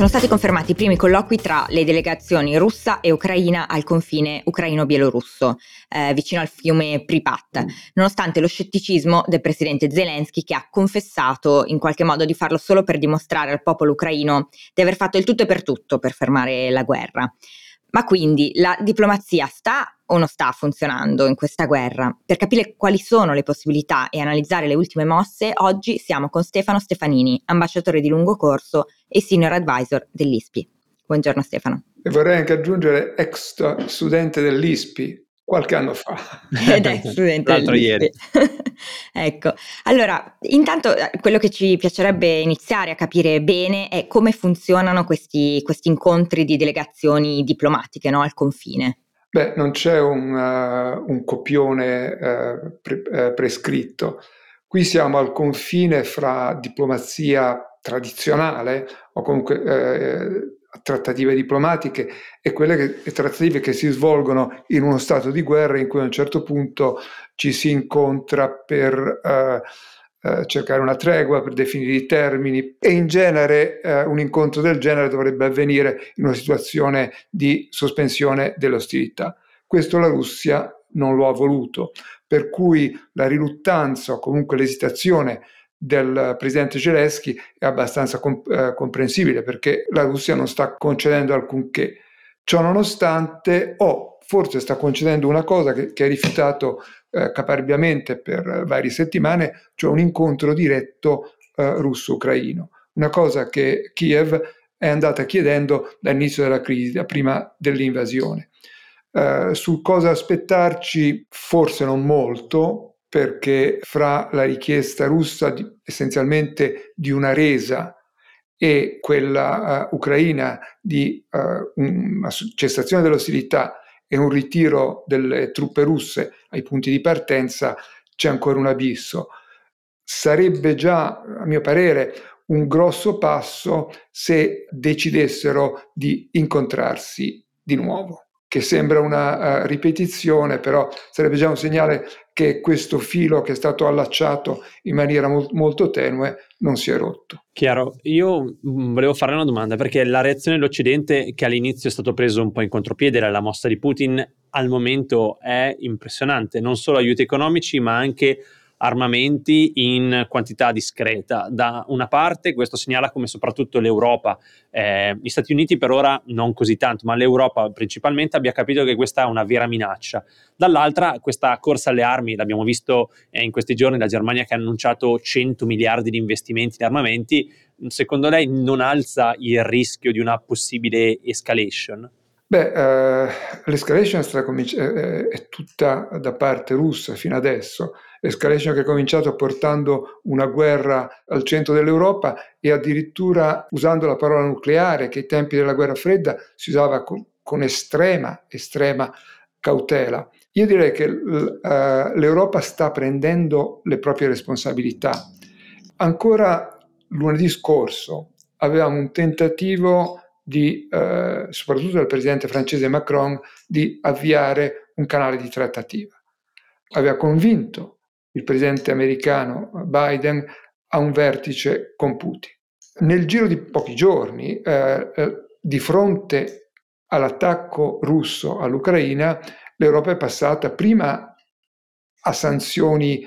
Sono stati confermati i primi colloqui tra le delegazioni russa e ucraina al confine ucraino-bielorusso, eh, vicino al fiume Pripat, nonostante lo scetticismo del presidente Zelensky che ha confessato in qualche modo di farlo solo per dimostrare al popolo ucraino di aver fatto il tutto e per tutto per fermare la guerra. Ma quindi la diplomazia sta o non sta funzionando in questa guerra? Per capire quali sono le possibilità e analizzare le ultime mosse, oggi siamo con Stefano Stefanini, ambasciatore di lungo corso e senior advisor dell'ISPI. Buongiorno Stefano. E vorrei anche aggiungere ex studente dell'ISPI, qualche anno fa. Ed è studente L'altro ieri. ecco, allora, intanto eh, quello che ci piacerebbe iniziare a capire bene è come funzionano questi, questi incontri di delegazioni diplomatiche no, al confine. Beh, non c'è un, uh, un copione uh, pre- uh, prescritto. Qui siamo al confine fra diplomazia tradizionale o comunque trattative diplomatiche e quelle che, trattative che si svolgono in uno stato di guerra in cui a un certo punto ci si incontra per eh, eh, cercare una tregua, per definire i termini e in genere eh, un incontro del genere dovrebbe avvenire in una situazione di sospensione delle ostilità. Questo la Russia non lo ha voluto, per cui la riluttanza o comunque l'esitazione del presidente Zelensky è abbastanza comp- eh, comprensibile perché la Russia non sta concedendo alcunché. Ciò nonostante, o forse sta concedendo una cosa che, che ha rifiutato eh, caparbiamente per varie settimane, cioè un incontro diretto eh, russo-ucraino, una cosa che Kiev è andata chiedendo dall'inizio della crisi, da prima dell'invasione. Uh, su cosa aspettarci, forse non molto, perché fra la richiesta russa di, essenzialmente di una resa e quella uh, ucraina di uh, una cessazione dell'ostilità e un ritiro delle truppe russe ai punti di partenza c'è ancora un abisso. Sarebbe già, a mio parere, un grosso passo se decidessero di incontrarsi di nuovo che sembra una uh, ripetizione, però sarebbe già un segnale che questo filo che è stato allacciato in maniera mo- molto tenue non si è rotto. Chiaro, io mm, volevo fare una domanda perché la reazione dell'Occidente che all'inizio è stato preso un po' in contropiede era la mossa di Putin, al momento è impressionante, non solo aiuti economici ma anche armamenti in quantità discreta. Da una parte questo segnala come soprattutto l'Europa, eh, gli Stati Uniti per ora non così tanto, ma l'Europa principalmente abbia capito che questa è una vera minaccia. Dall'altra questa corsa alle armi, l'abbiamo visto eh, in questi giorni, la Germania che ha annunciato 100 miliardi di investimenti in armamenti, secondo lei non alza il rischio di una possibile escalation? Beh, uh, l'escalation è, è tutta da parte russa fino adesso l'escalation che è cominciato portando una guerra al centro dell'Europa e addirittura usando la parola nucleare che ai tempi della guerra fredda si usava con, con estrema, estrema cautela. Io direi che uh, l'Europa sta prendendo le proprie responsabilità. Ancora lunedì scorso avevamo un tentativo di, uh, soprattutto del presidente francese Macron, di avviare un canale di trattativa. Aveva convinto il presidente americano Biden a un vertice con Putin. Nel giro di pochi giorni, eh, eh, di fronte all'attacco russo all'Ucraina, l'Europa è passata prima a sanzioni,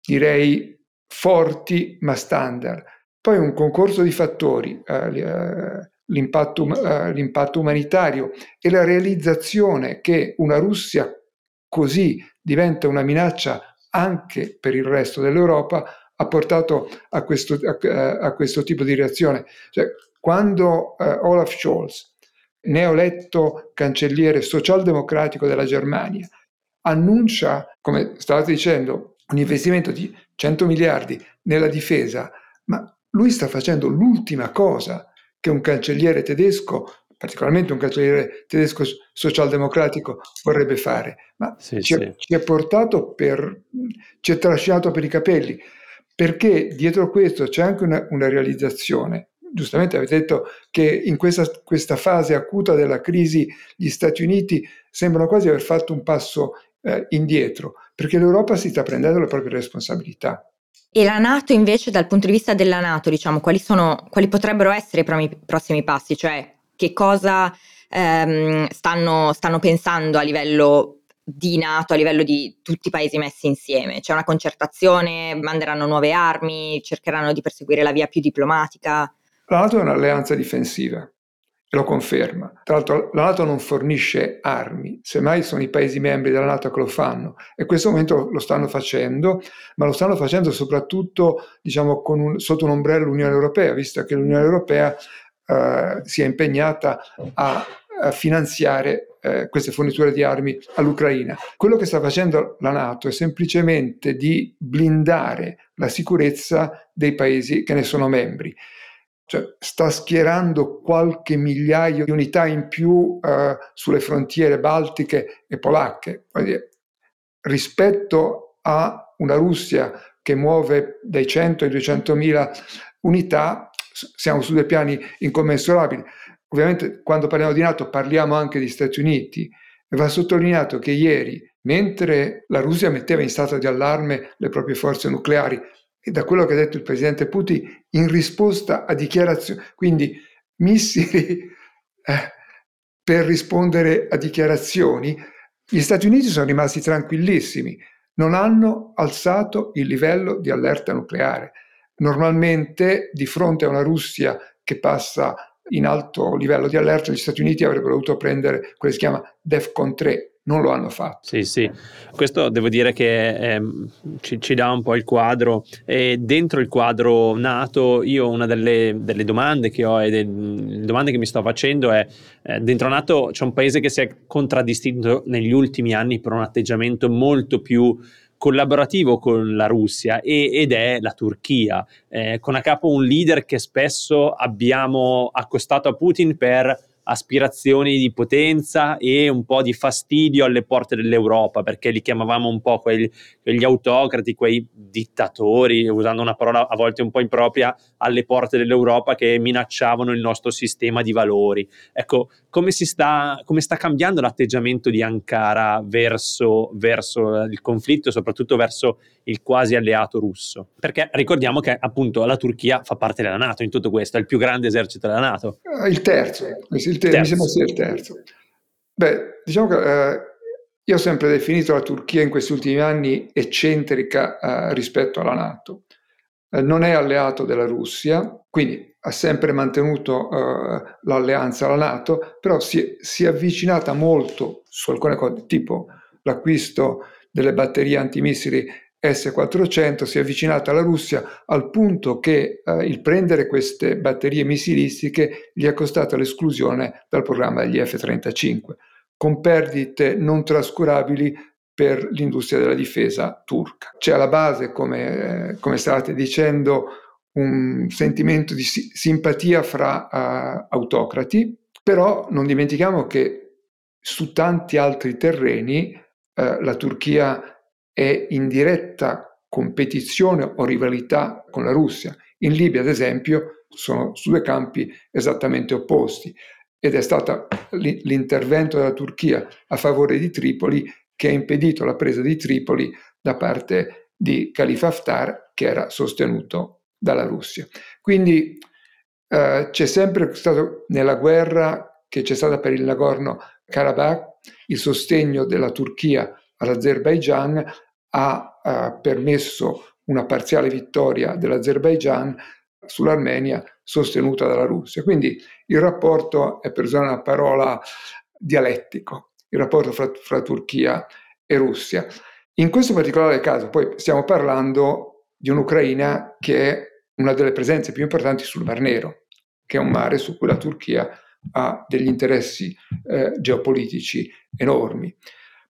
direi, forti ma standard, poi un concorso di fattori, eh, eh l'impatto, eh, l'impatto umanitario e la realizzazione che una Russia così diventa una minaccia anche per il resto dell'Europa ha portato a questo, a, a questo tipo di reazione. Cioè, quando uh, Olaf Scholz, neoletto cancelliere socialdemocratico della Germania, annuncia, come stavate dicendo, un investimento di 100 miliardi nella difesa, ma lui sta facendo l'ultima cosa che un cancelliere tedesco particolarmente un cancelliere tedesco socialdemocratico vorrebbe fare, ma sì, ci, sì. ci, è portato per, ci è trascinato per i capelli, perché dietro questo c'è anche una, una realizzazione. Giustamente avete detto che in questa, questa, fase acuta della crisi gli Stati Uniti sembrano quasi aver fatto un passo eh, indietro, perché l'Europa si sta prendendo le proprie responsabilità. E la Nato invece, dal punto di vista della Nato, diciamo, quali, sono, quali potrebbero essere i prossimi passi? Cioè, che cosa ehm, stanno, stanno pensando a livello di Nato, a livello di tutti i paesi messi insieme? C'è una concertazione, manderanno nuove armi, cercheranno di perseguire la via più diplomatica? La Nato è un'alleanza difensiva e lo conferma. Tra l'altro la Nato non fornisce armi, semmai sono i Paesi membri della Nato che lo fanno e in questo momento lo stanno facendo, ma lo stanno facendo soprattutto diciamo, un, sotto un ombrello l'Unione Europea, visto che l'Unione Europea eh, si è impegnata a, a finanziare eh, queste forniture di armi all'Ucraina. Quello che sta facendo la Nato è semplicemente di blindare la sicurezza dei paesi che ne sono membri cioè, sta schierando qualche migliaio di unità in più eh, sulle frontiere baltiche e polacche. Dire, rispetto a una Russia che muove dai 100 ai 200 mila unità, siamo su due piani incommensurabili. Ovviamente quando parliamo di Nato parliamo anche di Stati Uniti. Va sottolineato che ieri, mentre la Russia metteva in stato di allarme le proprie forze nucleari e da quello che ha detto il presidente Putin in risposta a dichiarazioni, quindi missili eh, per rispondere a dichiarazioni, gli Stati Uniti sono rimasti tranquillissimi, non hanno alzato il livello di allerta nucleare. Normalmente di fronte a una Russia che passa in alto livello di allerta, gli Stati Uniti avrebbero dovuto prendere quello che si chiama DEFCON 3, non lo hanno fatto. Sì, sì, questo devo dire che eh, ci, ci, dà un po' il quadro. E dentro il quadro nato io una delle, delle domande che ho e delle domande che mi sto facendo è eh, dentro nato c'è un paese che si è contraddistinto negli ultimi anni per un atteggiamento molto più collaborativo con la Russia e, ed è la Turchia, eh, con a capo un leader che spesso abbiamo accostato a Putin per aspirazioni di potenza e un po' di fastidio alle porte dell'Europa, perché li chiamavamo un po' quegli, quegli autocrati, quei dittatori, usando una parola a volte un po' impropria, alle porte dell'Europa che minacciavano il nostro sistema di valori. Ecco, come, sta, come sta cambiando l'atteggiamento di Ankara verso, verso il conflitto soprattutto verso il quasi alleato russo? Perché ricordiamo che appunto la Turchia fa parte della Nato in tutto questo, è il più grande esercito della Nato. Il terzo, il ter- mi sembra sia il terzo. Beh, diciamo che eh, io ho sempre definito la Turchia in questi ultimi anni eccentrica eh, rispetto alla Nato. Eh, non è alleato della Russia, quindi ha sempre mantenuto eh, l'alleanza alla Nato, però si, si, è avvicinata molto su alcune cose, tipo l'acquisto delle batterie antimissili S-400 si è avvicinata alla Russia al punto che eh, il prendere queste batterie missilistiche gli è costato l'esclusione dal programma degli F-35, con perdite non trascurabili per l'industria della difesa turca. C'è alla base, come, eh, come state dicendo, un sentimento di si- simpatia fra uh, autocrati, però non dimentichiamo che su tanti altri terreni uh, la Turchia è in diretta competizione o rivalità con la Russia. In Libia, ad esempio, sono su due campi esattamente opposti ed è stato l'intervento della Turchia a favore di Tripoli che ha impedito la presa di Tripoli da parte di Khalifa Haftar che era sostenuto dalla Russia. Quindi eh, c'è sempre stato nella guerra che c'è stata per il Nagorno-Karabakh il sostegno della Turchia all'Azerbaigian ha eh, permesso una parziale vittoria dell'Azerbaigian sull'Armenia sostenuta dalla Russia. Quindi il rapporto è per usare una parola dialettico, il rapporto fra, fra Turchia e Russia. In questo particolare caso poi stiamo parlando di un'Ucraina che è una delle presenze più importanti sul Mar Nero, che è un mare su cui la Turchia ha degli interessi eh, geopolitici enormi.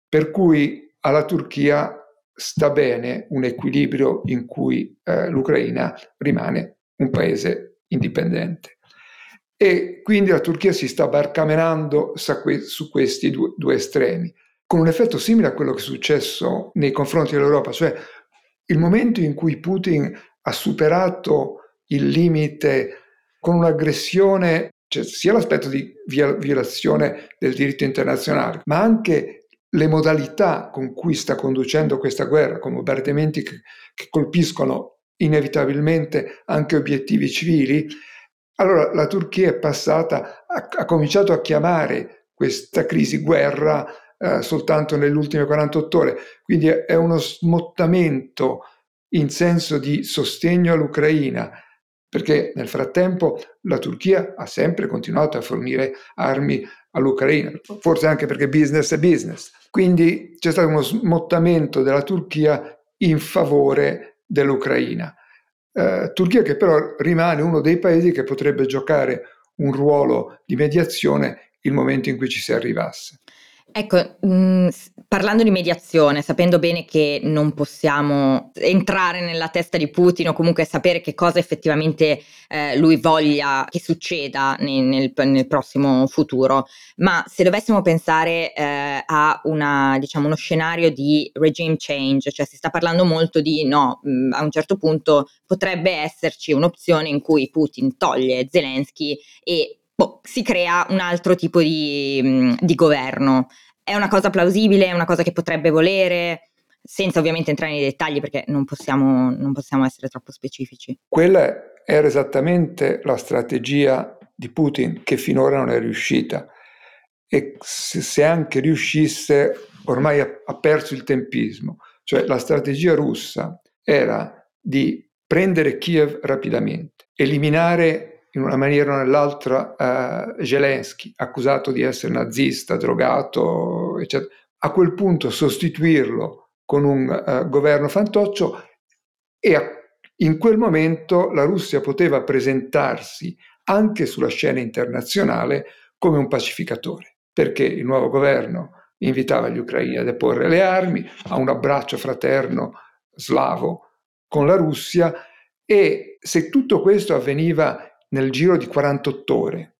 Per cui alla Turchia sta bene un equilibrio in cui eh, l'Ucraina rimane un paese indipendente. e quindi la Turchia si sta barcamenando su questi due, due estremi, con un effetto simile a quello che è successo nei confronti dell'Europa, cioè il momento in cui Putin ha superato il limite con un'aggressione, cioè sia l'aspetto di violazione del diritto internazionale, ma anche le modalità con cui sta conducendo questa guerra, con bombardamenti che, che colpiscono inevitabilmente anche obiettivi civili, allora la Turchia è passata, ha, ha cominciato a chiamare questa crisi guerra eh, soltanto nelle ultime 48 ore, quindi è, uno smottamento in senso di sostegno all'Ucraina, perché nel frattempo la Turchia ha sempre continuato a fornire armi all'Ucraina, forse anche perché business è business. Quindi c'è stato uno smottamento della Turchia in favore dell'Ucraina. Eh, Turchia che però rimane uno dei paesi che potrebbe giocare un ruolo di mediazione il momento in cui ci si arrivasse. Ecco, mh, parlando di mediazione, sapendo bene che non possiamo entrare nella testa di Putin o comunque sapere che cosa effettivamente eh, lui voglia che succeda nel, nel, nel, prossimo futuro, ma se dovessimo pensare eh, a una, diciamo, uno scenario di regime change, cioè si sta parlando molto di no, mm, a un certo punto potrebbe esserci un'opzione in cui Putin toglie Zelensky e boh, si crea un altro tipo di, mm, di governo. È una cosa plausibile, è una cosa che potrebbe volere, senza ovviamente entrare nei dettagli perché non possiamo, non possiamo essere troppo specifici. Quella era esattamente la strategia di Putin che finora non è riuscita e se anche riuscisse ormai ha perso il tempismo, cioè la strategia russa era di prendere Kiev rapidamente, eliminare in una maniera o nell'altra uh, Zelensky, accusato di essere nazista, drogato, eccetera. A quel punto sostituirlo con un uh, governo fantoccio e a, in quel momento la Russia poteva presentarsi anche sulla scena internazionale come un pacificatore, perché il nuovo governo invitava gli ucraini a deporre le armi, a un abbraccio fraterno slavo con la Russia e se tutto questo avveniva nel giro di 48 ore,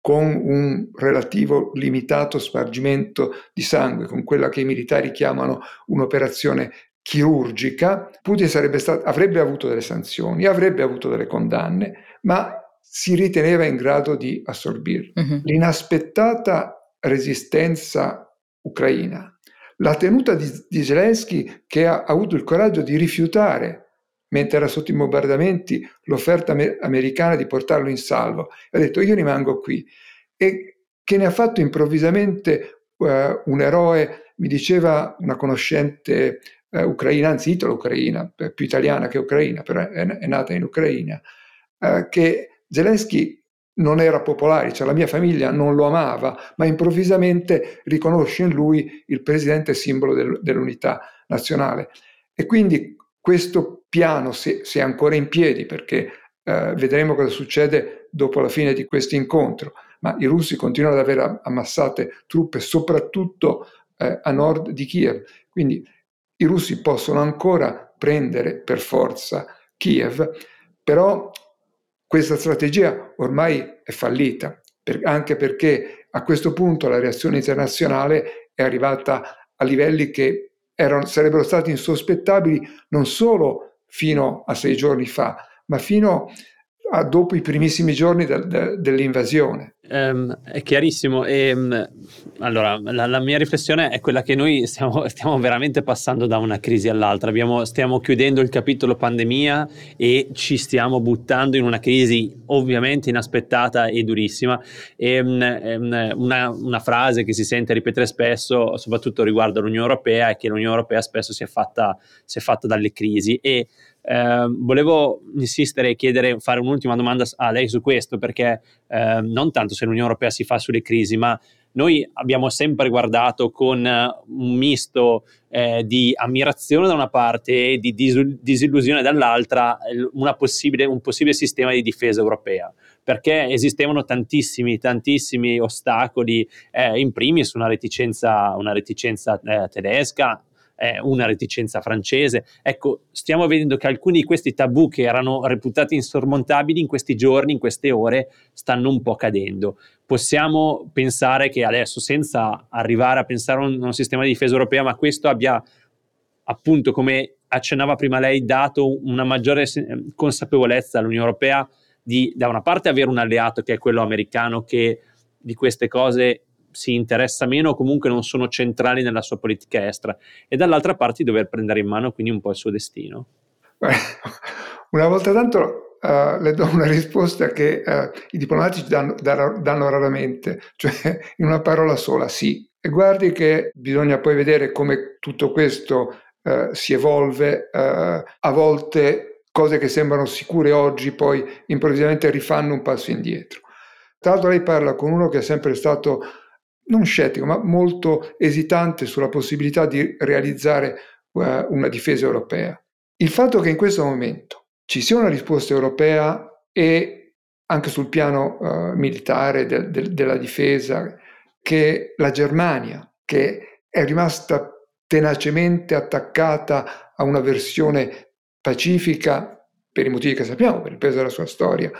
con un relativo limitato spargimento di sangue, con quella che i militari chiamano un'operazione chirurgica, Putin stato, avrebbe avuto delle sanzioni, avrebbe avuto delle condanne, ma si riteneva in grado di assorbirle. Uh-huh. L'inaspettata resistenza ucraina, la tenuta di, di Zelensky che ha avuto il coraggio di rifiutare mentre era sotto i bombardamenti, l'offerta americana di portarlo in salvo. ha detto io rimango qui. E che ne ha fatto improvvisamente uh, un eroe, mi diceva una conoscente uh, ucraina, anzi italo-ucraina, più italiana che ucraina, però è, è nata in Ucraina, uh, che Zelensky non era popolare, cioè la mia famiglia non lo amava, ma improvvisamente riconosce in lui il presidente simbolo del, dell'unità nazionale. E quindi questo piano, se, se ancora in piedi, perché eh, vedremo cosa succede dopo la fine di questo incontro, ma i russi continuano ad avere ammassate truppe soprattutto eh, a nord di Kiev, quindi i russi possono ancora prendere per forza Kiev, però questa strategia ormai è fallita, per, anche perché a questo punto la reazione internazionale è arrivata a livelli che erano, sarebbero stati insospettabili non solo fino a sei giorni fa, ma fino a dopo i primissimi giorni de, de, dell'invasione. Um, è chiarissimo. E, um, allora, la, la, mia riflessione è quella che noi stiamo, stiamo veramente passando da una crisi all'altra. Abbiamo, stiamo chiudendo il capitolo pandemia e ci stiamo buttando in una crisi ovviamente inaspettata e durissima. E, um, una, una, frase che si sente ripetere spesso, soprattutto riguardo all'Unione Europea, è che l'Unione Europea spesso si è fatta, si è fatta dalle crisi. E eh, volevo insistere e chiedere, fare un'ultima domanda a lei su questo, perché eh, non tanto se l'Unione Europea si fa sulle crisi, ma noi abbiamo sempre guardato con un misto eh, di ammirazione da una parte e di dis- disillusione dall'altra possibile, un possibile sistema di difesa europea. Perché esistevano tantissimi, tantissimi ostacoli, eh, in primis una reticenza, una reticenza eh, tedesca, eh, una reticenza francese. Ecco, stiamo vedendo che alcuni di questi tabù che erano reputati insormontabili in questi giorni, in queste ore, stanno un po' cadendo. Possiamo pensare che adesso, senza arrivare a pensare a un, un sistema di difesa europea, ma questo abbia appunto, come accennava prima lei, dato una maggiore consapevolezza all'Unione Europea di, da una parte, avere un alleato che è quello americano che di queste cose si interessa meno o comunque non sono centrali nella sua politica estera e dall'altra parte dover prendere in mano quindi un po' il suo destino. Una volta tanto uh, le do una risposta che uh, i diplomatici danno, danno, raramente, cioè in una parola sola, sì. E guardi che bisogna poi vedere come tutto questo uh, si evolve, a volte cose che sembrano sicure oggi poi improvvisamente rifanno un passo indietro. Tra l'altro lei parla con uno che è sempre stato non scettico, ma molto esitante sulla possibilità di realizzare uh, una difesa europea. Il fatto che in questo momento ci sia una risposta europea e anche sul piano uh, militare de- de- della difesa, che la Germania, che è rimasta tenacemente attaccata a una versione pacifica per i motivi che sappiamo, per il peso della sua storia,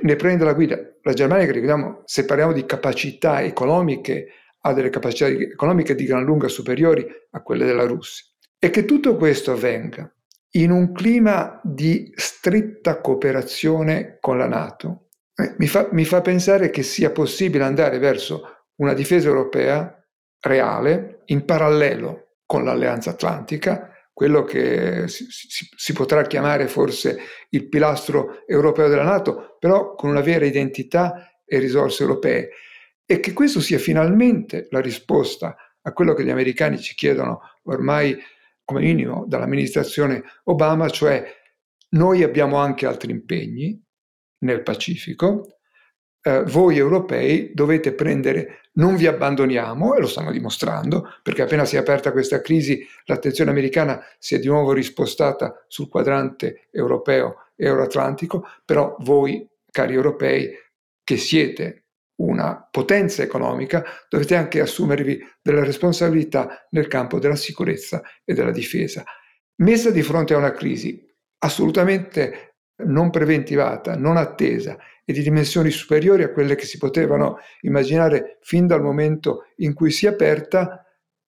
ne prende la guida. La Germania, che ricordiamo, se parliamo di capacità economiche, ha delle capacità economiche di gran lunga superiori a quelle della Russia. E che tutto questo avvenga in un clima di stretta cooperazione con la Nato, eh, mi, fa, mi fa pensare che sia possibile andare verso una difesa europea reale, in parallelo con l'Alleanza Atlantica, quello che si, si, si, potrà chiamare forse il pilastro europeo della Nato, però con una vera identità e risorse europee. E che questo sia finalmente la risposta a quello che gli americani ci chiedono ormai come minimo dall'amministrazione Obama, cioè noi abbiamo anche altri impegni nel Pacifico, eh, voi europei dovete prendere, non vi abbandoniamo, e lo stanno dimostrando, perché appena si è aperta questa crisi l'attenzione americana si è di nuovo rispostata sul quadrante europeo e euroatlantico, però voi, cari europei, che siete una potenza economica, dovete anche assumervi delle responsabilità nel campo della sicurezza e della difesa. Messa di fronte a una crisi assolutamente non preventivata, non attesa e di dimensioni superiori a quelle che si potevano immaginare fin dal momento in cui si è aperta,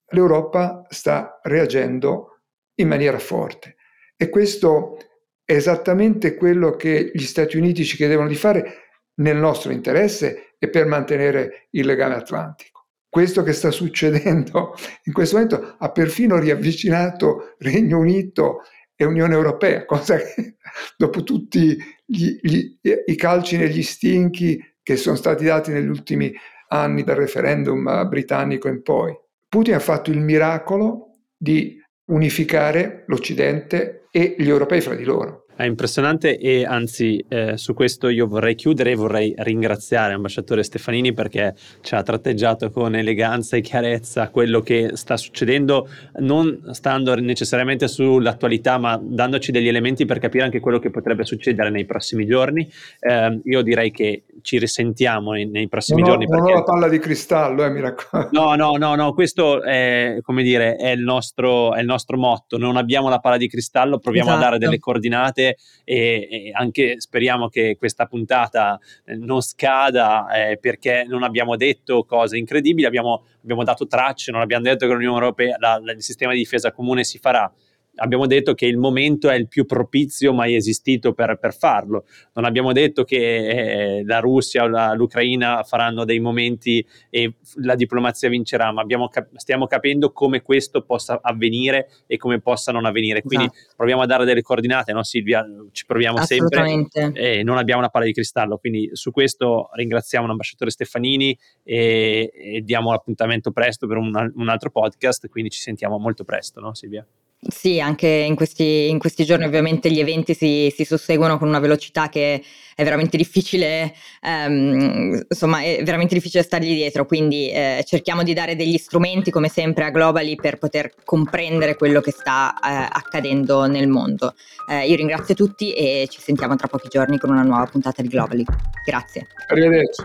l'Europa sta reagendo in maniera forte. E questo è esattamente quello che gli Stati Uniti ci chiedevano di fare nel nostro interesse e per mantenere il legame atlantico. Questo che sta succedendo in questo momento ha perfino riavvicinato Regno Unito e Unione Europea, cosa che dopo tutti gli, gli, i calci negli stinchi che sono stati dati negli ultimi anni dal referendum britannico in poi. Putin ha fatto il miracolo di unificare l'Occidente e gli europei fra di loro. È impressionante e anzi eh, su questo io vorrei chiudere e vorrei ringraziare l'ambasciatore Stefanini perché ci ha tratteggiato con eleganza e chiarezza quello che sta succedendo, non stando necessariamente sull'attualità ma dandoci degli elementi per capire anche quello che potrebbe succedere nei prossimi giorni. Eh, io direi che ci risentiamo nei, nei prossimi non giorni. Ho, perché... Non ho la palla di cristallo, eh, mi raccomando. No, no, no, no, questo è, come dire, è il, nostro, è il nostro motto, non abbiamo la palla di cristallo, proviamo esatto. a dare delle coordinate e, e, anche speriamo che questa puntata eh, non scada eh, perché non abbiamo detto cose incredibili, abbiamo, abbiamo dato tracce, non abbiamo detto che l'Unione Europea, la, la, il sistema di difesa comune si farà abbiamo detto che il momento è il più propizio mai esistito per, per farlo. Non abbiamo detto che eh, la Russia o la, l'Ucraina faranno dei momenti e la diplomazia vincerà, ma cap- stiamo capendo come questo possa avvenire e come possa non avvenire. Quindi esatto. proviamo a dare delle coordinate, no Silvia? Ci proviamo sempre e non abbiamo una palla di cristallo. Quindi su questo ringraziamo l'ambasciatore Stefanini e, e diamo l'appuntamento presto per un, un altro podcast, quindi ci sentiamo molto presto, no Silvia? Sì, anche in questi, in questi giorni ovviamente gli eventi si, si susseguono con una velocità che è veramente difficile, ehm, insomma, è veramente difficile stargli dietro, quindi eh, cerchiamo di dare degli strumenti come sempre a Globally per poter comprendere quello che sta eh, accadendo nel mondo. Eh, io ringrazio tutti e ci sentiamo tra pochi giorni con una nuova puntata di Globally. Grazie. Arrivederci.